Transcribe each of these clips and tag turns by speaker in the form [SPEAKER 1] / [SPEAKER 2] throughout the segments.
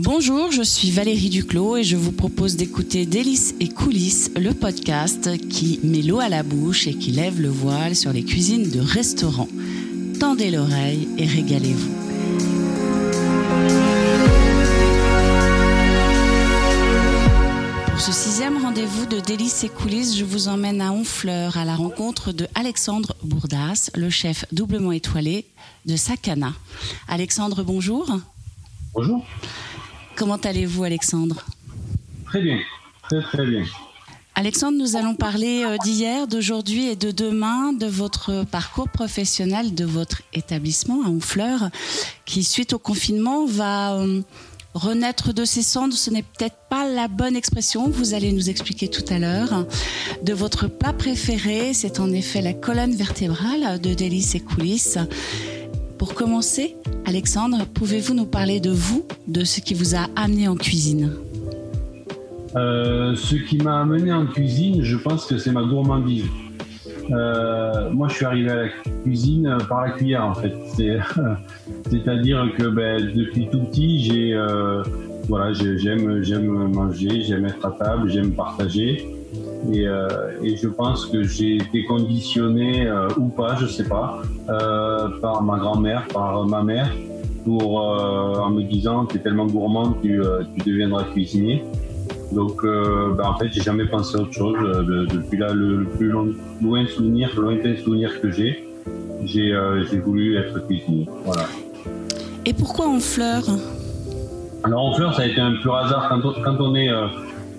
[SPEAKER 1] Bonjour, je suis Valérie Duclos et je vous propose d'écouter Délices et coulisses, le podcast qui met l'eau à la bouche et qui lève le voile sur les cuisines de restaurants. Tendez l'oreille et régalez-vous. Pour ce sixième rendez-vous de Délices et coulisses, je vous emmène à Honfleur à la rencontre de Alexandre Bourdas, le chef doublement étoilé de Sakana. Alexandre, bonjour.
[SPEAKER 2] Bonjour.
[SPEAKER 1] Comment allez-vous, Alexandre?
[SPEAKER 2] Très bien, très très bien.
[SPEAKER 1] Alexandre, nous allons parler euh, d'hier, d'aujourd'hui et de demain, de votre parcours professionnel, de votre établissement à Honfleur, qui, suite au confinement, va euh, renaître de ses cendres. Ce n'est peut-être pas la bonne expression, vous allez nous expliquer tout à l'heure. De votre plat préféré, c'est en effet la colonne vertébrale de Délices et coulisses. Pour commencer, Alexandre, pouvez-vous nous parler de vous, de ce qui vous a amené en cuisine?
[SPEAKER 2] Euh, Ce qui m'a amené en cuisine, je pense que c'est ma gourmandise. Euh, moi, je suis arrivé à la cuisine par la cuillère, en fait. C'est-à-dire que ben, depuis tout petit, j'ai, euh, voilà, j'aime, j'aime manger, j'aime être à table, j'aime partager. Euh, et, je pense que j'ai été conditionné, euh, ou pas, je sais pas, euh, par ma grand-mère, par ma mère, pour, en me disant, tu es tellement gourmand, tu, tu deviendras cuisinier. Donc, ben, en fait, j'ai jamais pensé à autre chose. depuis là, le, plus loin souvenir, lointain souvenir que j'ai, j'ai voulu être cuisinier. Voilà.
[SPEAKER 1] Et pourquoi en fleurs?
[SPEAKER 2] Alors, en fleurs, ça a été un pur hasard. Quand on, quand on est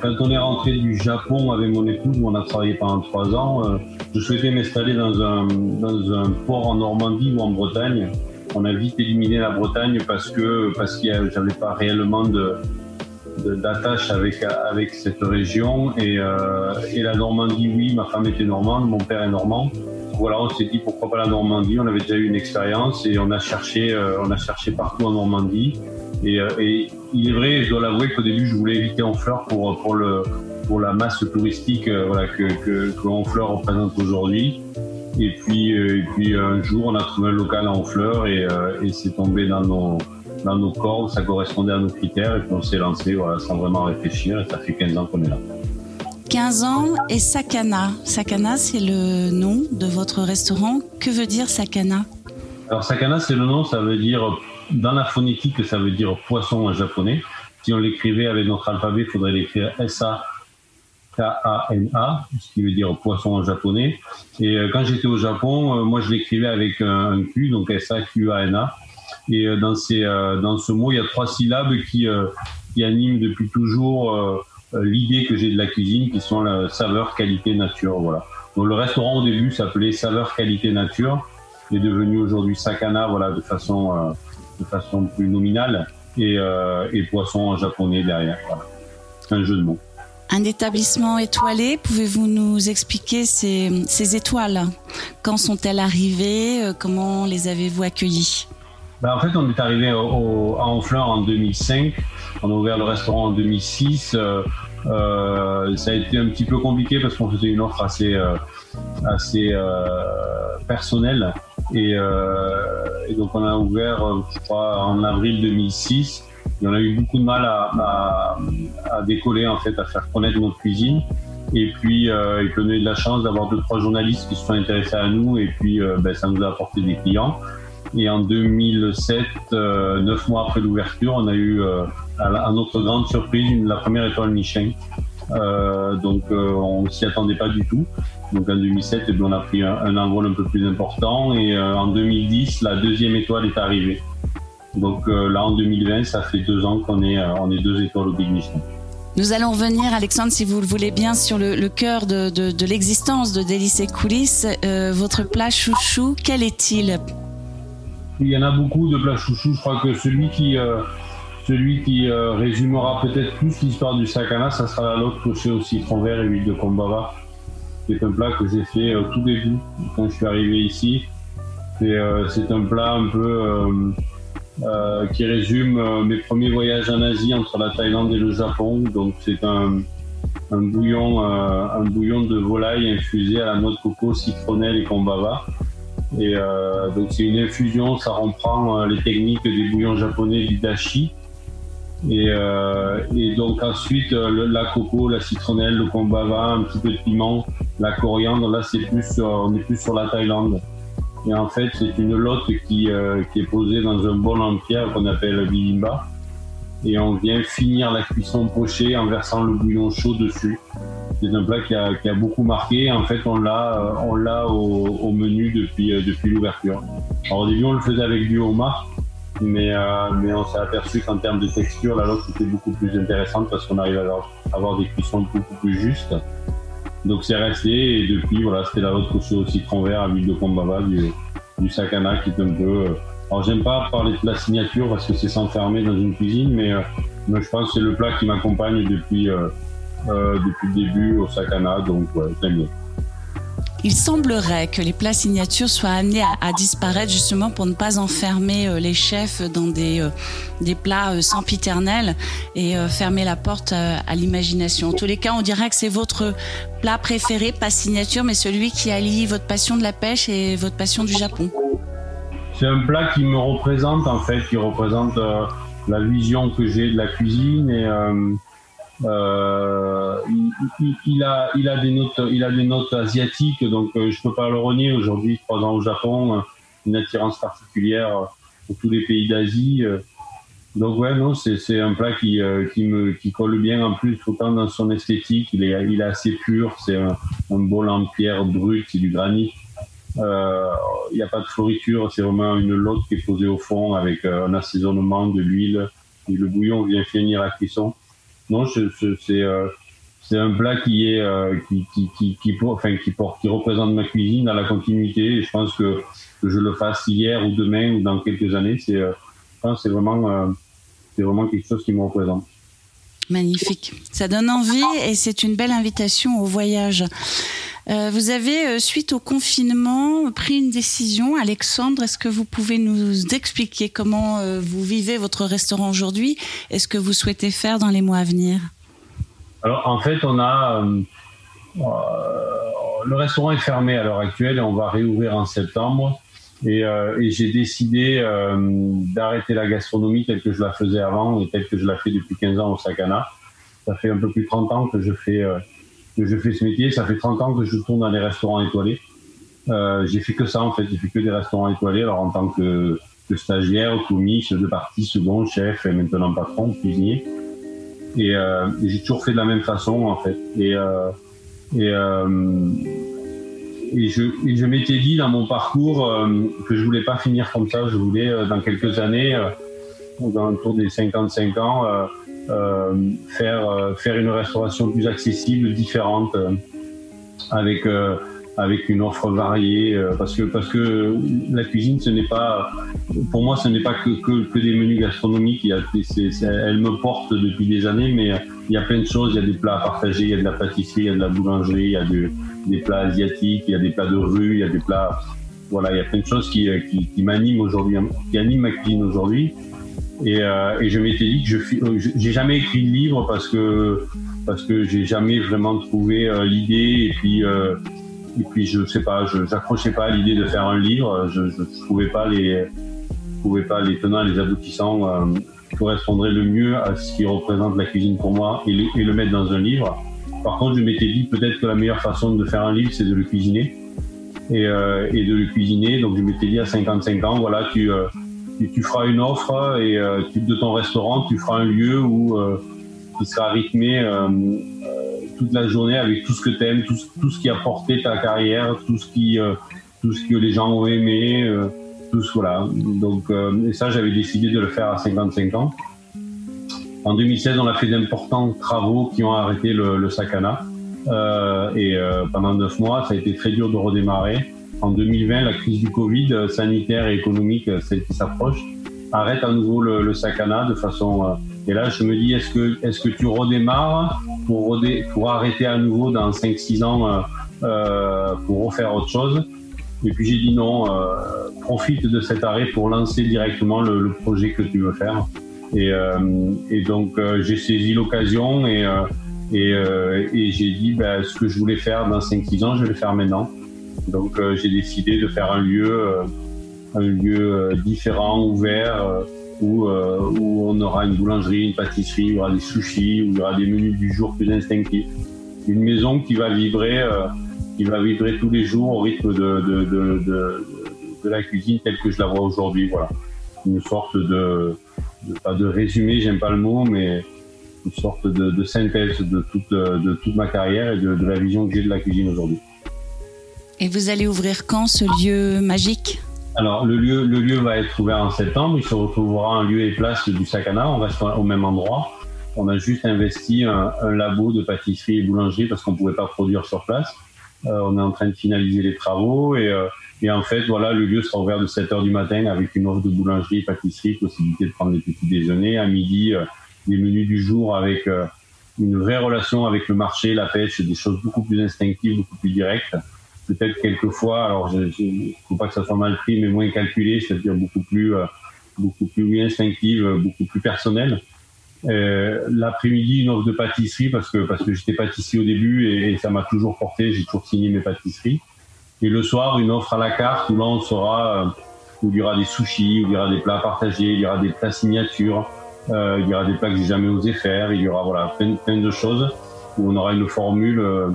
[SPEAKER 2] quand on est rentré du Japon avec mon épouse, où on a travaillé pendant trois ans, euh, je souhaitais m'installer dans un, dans un port en Normandie ou en Bretagne. On a vite éliminé la Bretagne parce que parce qu'il j'avais pas réellement de d'attache avec avec cette région. Et, euh, et la Normandie oui ma femme était normande mon père est normand. Voilà on s'est dit pourquoi pas la Normandie? On avait déjà eu une expérience et on a cherché euh, on a cherché partout en Normandie et, euh, et, il est vrai, je dois l'avouer qu'au début, je voulais éviter Honfleur pour, pour, le, pour la masse touristique euh, voilà, que, que, que Honfleur représente aujourd'hui. Et puis, euh, et puis un jour, on a trouvé un local à Honfleur et, et c'est tombé dans nos, dans nos cordes, ça correspondait à nos critères et puis on s'est lancé voilà, sans vraiment réfléchir et ça fait 15 ans qu'on est là.
[SPEAKER 1] 15 ans et Sakana. Sakana, c'est le nom de votre restaurant. Que veut dire Sakana?
[SPEAKER 2] Alors Sakana, c'est le nom, ça veut dire dans la phonétique, ça veut dire poisson en japonais. Si on l'écrivait avec notre alphabet, il faudrait l'écrire S-A-K-A-N-A, ce qui veut dire poisson en japonais. Et euh, quand j'étais au Japon, euh, moi je l'écrivais avec un, Q, donc S-A-Q-A-N-A. Et euh, dans, ce mot, il y a trois syllabes qui, animent depuis toujours l'idée que j'ai de la cuisine, qui sont la saveur, qualité, nature. Voilà. Donc le restaurant au début s'appelait saveur, qualité, nature, est devenu aujourd'hui Sakana, voilà, de façon de façon plus nominale et, euh, et poisson japonais derrière. Voilà. Un jeu de mots.
[SPEAKER 1] Un établissement étoilé, pouvez-vous nous expliquer ces, ces étoiles? Quand sont-elles arrivées? Euh, Comment les avez-vous accueillies?
[SPEAKER 2] Ben En fait, on est arrivé au, à Honfleur en 2005. On a ouvert le restaurant en 2006. Euh, euh, ça a été un petit peu compliqué parce qu'on faisait une offre assez, assez personnelle. Et, euh, et, donc on a ouvert, euh, je crois, en avril 2006. Et on a eu beaucoup de mal à, à, à décoller, en fait, à faire connaître notre cuisine. Et puis, euh, puis on a eu de la chance d'avoir deux, trois journalistes qui se sont intéressés à nous. Et puis, euh, ben, ça nous a apporté des clients. Et en 2007, euh, neuf mois après l'ouverture, on a eu, euh, à, notre grande surprise, la première étoile Michelin. Donc, on s'y attendait pas du tout. Donc en 2007, eh on a pris un, envol un peu plus important et euh, en 2010, la deuxième étoile est arrivée. Donc euh, là, en 2020, ça fait deux ans qu'on est, euh, on est deux étoiles au Big Mission.
[SPEAKER 1] Nous allons revenir, Alexandre, si vous le voulez bien, sur le, le cœur de, de, de l'existence de Délices et Coulisses. votre plat chouchou, quel est-il?
[SPEAKER 2] Il y en a beaucoup de plats chouchou. Je crois que celui qui, celui qui résumera peut-être plus l'histoire du sakana, ça sera la lotte cochée au citron vert et huile de kombava c'est un plat que j'ai fait au tout début quand je suis arrivé ici. Euh, c'est un plat un peu euh, euh, qui résume mes premiers voyages en Asie entre la Thaïlande et le Japon. Donc c'est un, bouillon, un bouillon de volaille infusé à la noix de coco, citronnelle et kombava. Et donc c'est une infusion, ça reprend les techniques des bouillons japonais du dashi. Et donc ensuite, la coco, la citronnelle, le kombava, un petit peu de piment, la coriandre. Là, c'est plus on est plus sur la Thaïlande. Et en fait, c'est une lotte qui, qui est posée dans un bol en pierre qu'on appelle bilimba et on vient finir la cuisson pochée en versant le bouillon chaud dessus. C'est un plat qui a, beaucoup marqué. En fait, on l'a, euh, au, menu depuis, euh, depuis l'ouverture. Alors, au début, on le faisait avec du homard, mais, euh, mais on s'est aperçu qu'en termes de texture, la lotte était beaucoup plus intéressante parce qu'on arrive à avoir, des cuissons beaucoup plus justes. Donc, c'est resté et depuis, voilà, c'était la lotte pochée au citron vert à l'huile de kombava du, du sakana qui est un peu alors j'aime pas parler de plat signature parce que c'est s'enfermer dans une cuisine, mais, euh, mais, je pense que c'est le plat qui m'accompagne depuis, euh, euh, depuis le début au Sakana, donc ouais, j'aime bien.
[SPEAKER 1] Il semblerait que les plats signatures soient amenés à, disparaître justement pour ne pas enfermer les chefs dans des, des plats sempiternels et fermer la porte à, l'imagination. En tous les cas, on dirait que c'est votre plat préféré, pas signature, mais celui qui allie votre passion de la pêche et votre passion du Japon.
[SPEAKER 2] C'est un plat qui me représente en fait, qui représente euh, la vision que j'ai de la cuisine et euh, euh, il, a, il a des notes, il a des notes asiatiques, donc je peux pas le renier. Aujourd'hui, trois ans au Japon, une attirance particulière pour tous les pays d'Asie. Donc ouais, non, c'est un plat qui, qui me qui colle bien en plus, autant dans son esthétique, il est, il est assez pur. C'est un, un bol en pierre brute, c'est du granit. Il euh, n'y a pas de floriture, c'est vraiment une lotte qui est posée au fond avec euh, un assaisonnement de l'huile et le bouillon vient finir la cuisson. Non, c'est euh, c'est un plat qui est qui qui qui qui, enfin, qui, porte, qui représente ma cuisine dans la continuité. Et je pense que, je le fasse hier ou demain ou dans quelques années, c'est c'est vraiment c'est vraiment quelque chose qui me représente.
[SPEAKER 1] Magnifique. Ça donne envie et c'est une belle invitation au voyage. Euh, vous avez, euh, suite au confinement, pris une décision. Alexandre, est-ce que vous pouvez nous expliquer comment euh, vous vivez votre restaurant aujourd'hui et ce que vous souhaitez faire dans les mois à venir?
[SPEAKER 2] Alors, en fait, on a. le restaurant est fermé à l'heure actuelle et on va réouvrir en septembre. Et, et j'ai décidé d'arrêter la gastronomie telle que je la faisais avant et telle que je la fais depuis 15 ans au Sakana. Ça fait un peu plus de 30 ans que je fais que je fais ce métier. Ça fait 30 ans que je tourne dans les restaurants étoilés. Euh, j'ai fait que ça en fait, j'ai fait que des restaurants étoilés. Alors en tant que, stagiaire, commis, de partie, second, chef et maintenant patron, cuisinier. Et, euh, j'ai toujours fait de la même façon en fait. Et, euh, et, euh, et je, m'étais dit dans mon parcours que je voulais pas finir comme ça. Je voulais dans quelques années, dans autour des 55 ans, euh, faire euh, faire une restauration plus accessible, différente, euh, avec avec une offre variée parce que parce que la cuisine ce n'est pas pour moi ce n'est pas que, que, des menus gastronomiques elle me porte depuis des années mais il y a plein de choses il y a des plats à partager il y a de la pâtisserie il y a de la boulangerie il y a des plats asiatiques il y a des plats de rue il y a des plats voilà il y a plein de choses qui, qui, qui m'animent aujourd'hui qui animent ma cuisine aujourd'hui et, euh, je m'étais dit que je euh, j'ai jamais écrit de livre parce que parce que j'ai jamais vraiment trouvé euh, l'idée et puis euh, et puis je sais pas, je j'accrochais pas à l'idée de faire un livre. Je, je trouvais pas les je trouvais pas les tenants les aboutissants euh, qui correspondraient le mieux à ce qui représente la cuisine pour moi et le mettre dans un livre. Par contre, je m'étais dit peut-être que la meilleure façon de faire un livre, c'est de le cuisiner et, euh, de le cuisiner. Donc je m'étais dit à 55 ans, voilà, tu tu, feras une offre et euh, de ton restaurant, tu feras un lieu où euh, qui sera rythmé euh, toute la journée avec tout ce que tu aimes, tout, ce qui a porté ta carrière, tout ce qui tout ce que les gens ont aimé, tout ce. Donc et ça j'avais décidé de le faire à 55 ans. En 2016, on a fait d'importants travaux qui ont arrêté le, le Sakana. et pendant neuf mois, ça a été très dur de redémarrer en 2020, la crise du Covid euh, sanitaire et économique, euh, celle qui s'approche, arrête à nouveau le, le sakana de façon. Euh, et là, je me dis, est-ce que, est-ce que tu redémarres pour, arrêter à nouveau dans 5-6 ans euh, pour refaire autre chose? Et puis j'ai dit non, euh, profite de cet arrêt pour lancer directement le projet que tu veux faire. Et, euh, et donc j'ai saisi l'occasion et, et j'ai dit, ben, ce que je voulais faire dans 5-6 ans, je vais le faire maintenant. Donc euh, j'ai décidé de faire un lieu, euh, un lieu euh, différent, ouvert, où, où on aura une boulangerie, une pâtisserie, il y aura des sushis, où il y aura des menus du jour plus instinctifs. Une maison qui va vibrer, qui va vibrer tous les jours au rythme de, de la cuisine telle que je la vois aujourd'hui. Voilà, une sorte de, pas de résumé, j'aime pas le mot, mais une sorte de, synthèse de toute, de toute ma carrière et de, de la vision que j'ai de la cuisine aujourd'hui.
[SPEAKER 1] Et vous allez ouvrir quand ce lieu magique?
[SPEAKER 2] Alors, le lieu, le lieu va être ouvert en septembre. Il se retrouvera en lieu et place du Sakana. On reste au même endroit. On a juste investi un, labo de pâtisserie et boulangerie parce qu'on ne pouvait pas produire sur place. Euh, on est en train de finaliser les travaux et, euh, et, en fait, voilà, le lieu sera ouvert de 7 h du matin avec une offre de boulangerie, pâtisserie, possibilité de prendre des petits déjeuners. À midi, euh, des menus du jour avec une vraie relation avec le marché, la pêche, des choses beaucoup plus instinctives, beaucoup plus directes peut-être quelquefois, alors je ne faut pas que ça soit mal pris, mais moins calculé, c'est-à-dire beaucoup plus, beaucoup plus instinctive, beaucoup plus personnelle. Euh, L'après-midi, une offre de pâtisserie parce que parce que j'étais pâtissier au début et, ça m'a toujours porté. J'ai toujours signé mes pâtisseries. Et le soir, une offre à la carte où là on sera euh, où il y aura des sushis, où il y aura des plats partagés, il y aura des plats signatures, euh, il y aura des plats que j'ai jamais osé faire, il y aura voilà plein, plein de choses où on aura une formule euh,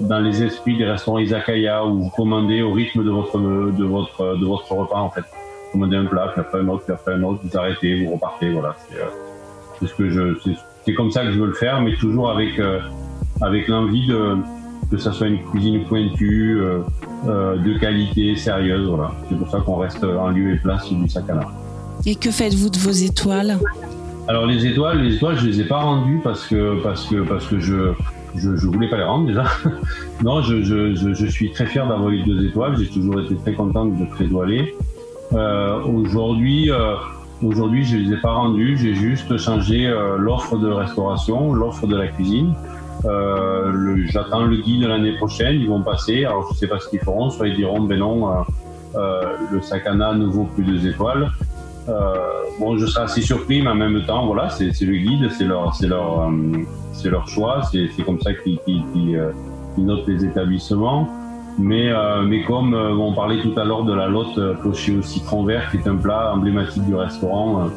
[SPEAKER 2] dans les esprits des restaurants izakaya où vous commandez au rythme de votre de votre de votre repas en fait. Commandez un plat, puis après un autre, puis après un autre, vous arrêtez, vous repartez, voilà. C'est euh, ce que je c'est comme ça que je veux le faire, mais toujours avec euh, avec l'envie de que ça soit une cuisine pointue, euh, euh de qualité, sérieuse, voilà. C'est pour ça qu'on reste en lieu et place du Sakana.
[SPEAKER 1] Et que faites-vous de vos étoiles?
[SPEAKER 2] Alors les étoiles, les étoiles, je les ai pas rendues parce que parce que parce que je je, je voulais pas les rendre déjà. non, je, je, je, suis très fier d'avoir eu deux étoiles. J'ai toujours été très content de être étoilé. Euh, aujourd'hui, euh, aujourd'hui, je les ai pas rendus. J'ai juste changé euh, l'offre de restauration, l'offre de la cuisine. Euh, J'attends le guide l'année prochaine. Ils vont passer. Alors, je sais pas ce qu'ils feront. Soit ils diront, ben non, euh, le Sakana ne vaut plus deux étoiles. bon, je serai assez surpris, mais en même temps, voilà, c'est le guide, c'est leur, leur leur choix, c'est comme ça qu'ils euh, notent les établissements. Mais, euh, mais comme euh, on parlait tout à l'heure de la lotte clocher au citron vert, qui est un plat emblématique du restaurant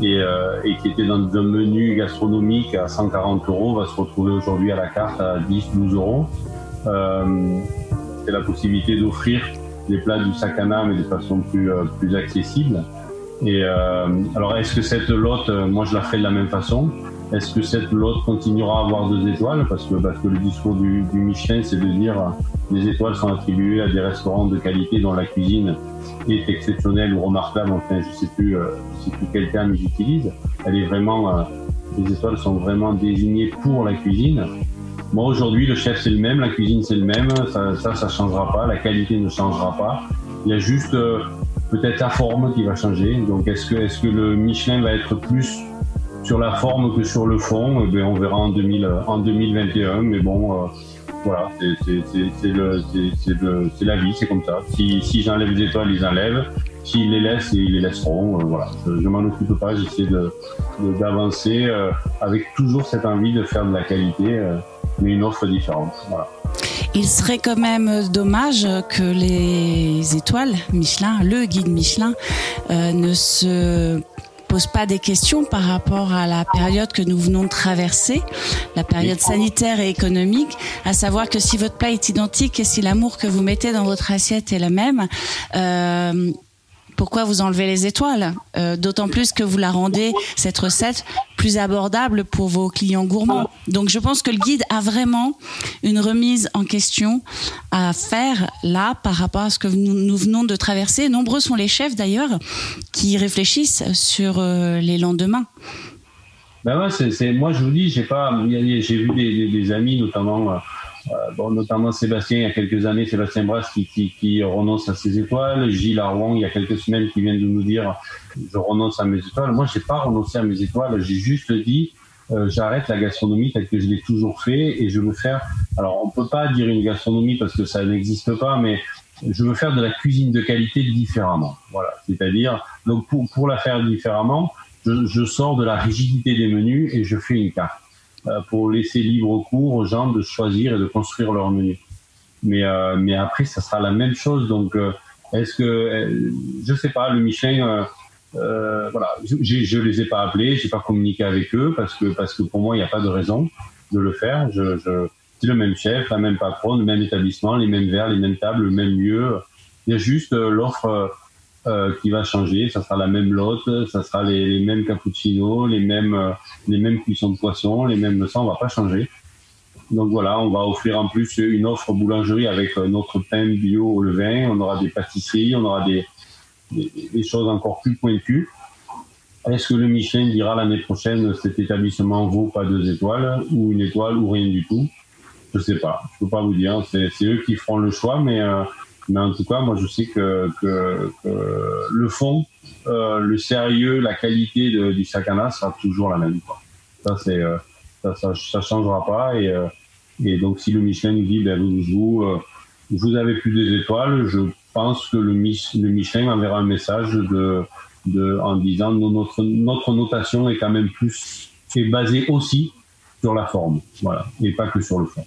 [SPEAKER 2] et, et, qui était dans un menu gastronomique à 140 euros, va se retrouver aujourd'hui à la carte à 10-12 euros. c'est la possibilité d'offrir des plats du sakana, mais de façon plus, plus accessible. Et alors, est-ce que cette lotte, moi je la ferai de la même façon? Est-ce que cette lotte continuera à avoir deux étoiles? Parce que, parce que le discours du, Michelin, c'est de dire les étoiles sont attribuées à des restaurants de qualité dont la cuisine est exceptionnelle ou remarquable. Enfin, je sais plus, euh, sais plus quel terme j'utilise. Elle est vraiment, euh, les étoiles sont vraiment désignées pour la cuisine. Moi, aujourd'hui, le chef c'est le même, la cuisine c'est le même. Ça, ça, ça changera pas. La qualité ne changera pas. Il y a juste euh, peut-être la forme qui va changer. Donc, est-ce que, est-ce que le Michelin va être plus sur la forme que sur le fond, eh on verra en, 2000, en 2021. Mais bon, euh, voilà, c'est la vie, c'est comme ça. Si, j'enlève les étoiles, ils enlèvent. S'ils les laissent, ils les laisseront. Euh, voilà, je, ne m'en occupe pas. J'essaie d'avancer euh, avec toujours cette envie de faire de la qualité, mais une offre différente.
[SPEAKER 1] Il serait quand même dommage que les étoiles Michelin, le guide Michelin, ne se pose pas des questions par rapport à la période que nous venons de traverser, la période sanitaire et économique, à savoir que si votre plat est identique et si l'amour que vous mettez dans votre assiette est le même, euh, pourquoi vous enlevez les étoiles euh, D'autant plus que vous la rendez, cette recette, plus abordable pour vos clients gourmands. Donc je pense que le guide a vraiment une remise en question à faire là par rapport à ce que nous, venons de traverser. Nombreux sont les chefs d'ailleurs qui réfléchissent sur euh, les lendemains.
[SPEAKER 2] Ben ouais, c'est, moi je vous dis, j'ai pas, j'ai vu des, amis notamment. Euh, bon, notamment Sébastien, il y a quelques années, Sébastien Brasse qui, renonce à ses étoiles. Gilles Arwan, il y a quelques semaines, qui vient de nous dire je renonce à mes étoiles. Moi, j'ai pas renoncé à mes étoiles. J'ai juste dit euh, j'arrête la gastronomie telle que je l'ai toujours fait et je veux faire. Alors, on peut pas dire une gastronomie parce que ça n'existe pas, mais je veux faire de la cuisine de qualité différemment. Voilà, c'est-à-dire donc pour, la faire différemment, je sors de la rigidité des menus et je fais une carte. Euh, pour laisser libre cours aux gens de choisir et de construire leur menu. Mais, euh, mais après, ça sera la même chose. Donc, euh, est-ce que, je sais pas, le Michelin, voilà, je, je les ai pas appelés, j'ai pas communiqué avec eux parce que parce que pour moi il n'y a pas de raison de le faire. Je, je c'est le même chef, la même patronne, le même établissement, les mêmes verres, les mêmes tables, le même lieu. Il y a juste l'offre euh, qui va changer. Ça sera la même lotte, ça sera les, mêmes cappuccinos, les mêmes euh, les mêmes cuissons de poisson, les mêmes ça, on va pas changer. Donc voilà, on va offrir en plus une offre boulangerie avec euh, notre pain bio au levain. On aura des pâtisseries, on aura des, des, choses encore plus pointues. Est-ce que le Michelin dira l'année prochaine cet établissement vaut pas deux étoiles ou une étoile ou rien du tout? Je sais pas, je peux pas vous dire. C'est eux qui feront le choix, mais mais en tout cas, moi, je sais que, le fond, euh, le sérieux, la qualité de, du sakana sera toujours la même. Ça, c'est, euh, ça, ça, changera pas. Et, euh, et donc, si le Michelin nous dit, ben, vous, vous, avez plus des étoiles, je pense que le, Michelin enverra un message en disant notre, notre notation est quand même plus est basée aussi sur la forme, voilà, et pas que sur le fond.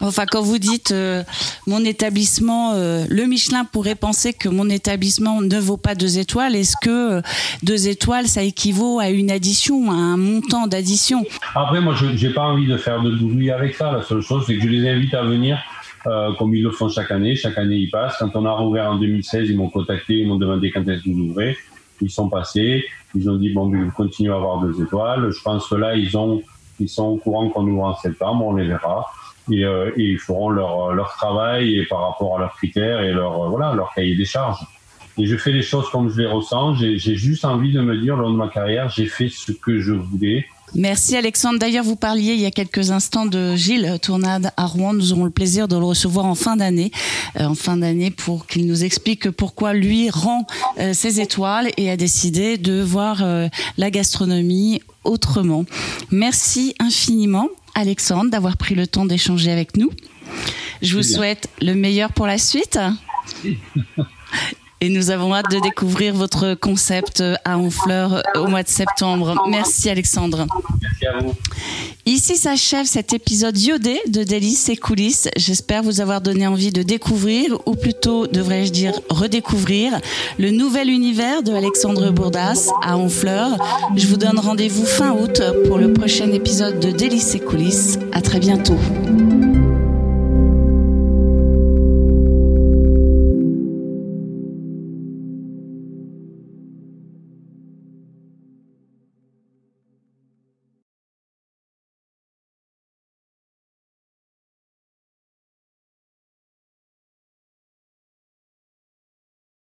[SPEAKER 1] Enfin, quand vous dites euh, mon établissement, euh, le Michelin pourrait penser que mon établissement ne vaut pas deux étoiles. Est-ce que euh, deux étoiles, ça équivaut à une addition, à un montant d'addition?
[SPEAKER 2] Après, moi, je n'ai pas envie de faire de bruit avec ça. La seule chose, c'est que je les invite à venir, comme ils le font chaque année. Chaque année, ils passent. Quand on a rouvert en 2016, ils m'ont contacté, ils m'ont demandé quand est-ce que vous ouvrez. Ils sont passés. Ils ont dit bon, vous continuez à avoir deux étoiles. Je pense que là, ils ont, ils sont au courant qu'on ouvre en septembre. On les verra et, euh, et, ils feront leur, leur travail et par rapport à leurs critères et leur, euh, voilà, leur cahier des charges. Et je fais les choses comme je les ressens. J'ai juste envie de me dire, lors de ma carrière, j'ai fait ce que je voulais.
[SPEAKER 1] Merci Alexandre. D'ailleurs, vous parliez il y a quelques instants de Gilles Tournade à Rouen. Nous aurons le plaisir de le recevoir en fin d'année, euh, en fin d'année pour qu'il nous explique pourquoi lui rend ses étoiles et a décidé de voir la gastronomie autrement. Merci infiniment Alexandre d'avoir pris le temps d'échanger avec nous. Je vous souhaite le meilleur pour la suite. Et nous avons hâte de découvrir votre concept à Honfleur au mois de septembre. Merci Alexandre.
[SPEAKER 2] Merci à vous.
[SPEAKER 1] Ici s'achève cet épisode iodé de Délices et coulisses. J'espère vous avoir donné envie de découvrir, ou plutôt devrais-je dire redécouvrir, le nouvel univers de Alexandre Bourdas à Honfleur. Je vous donne rendez-vous fin août pour le prochain épisode de Délices et coulisses. À très bientôt.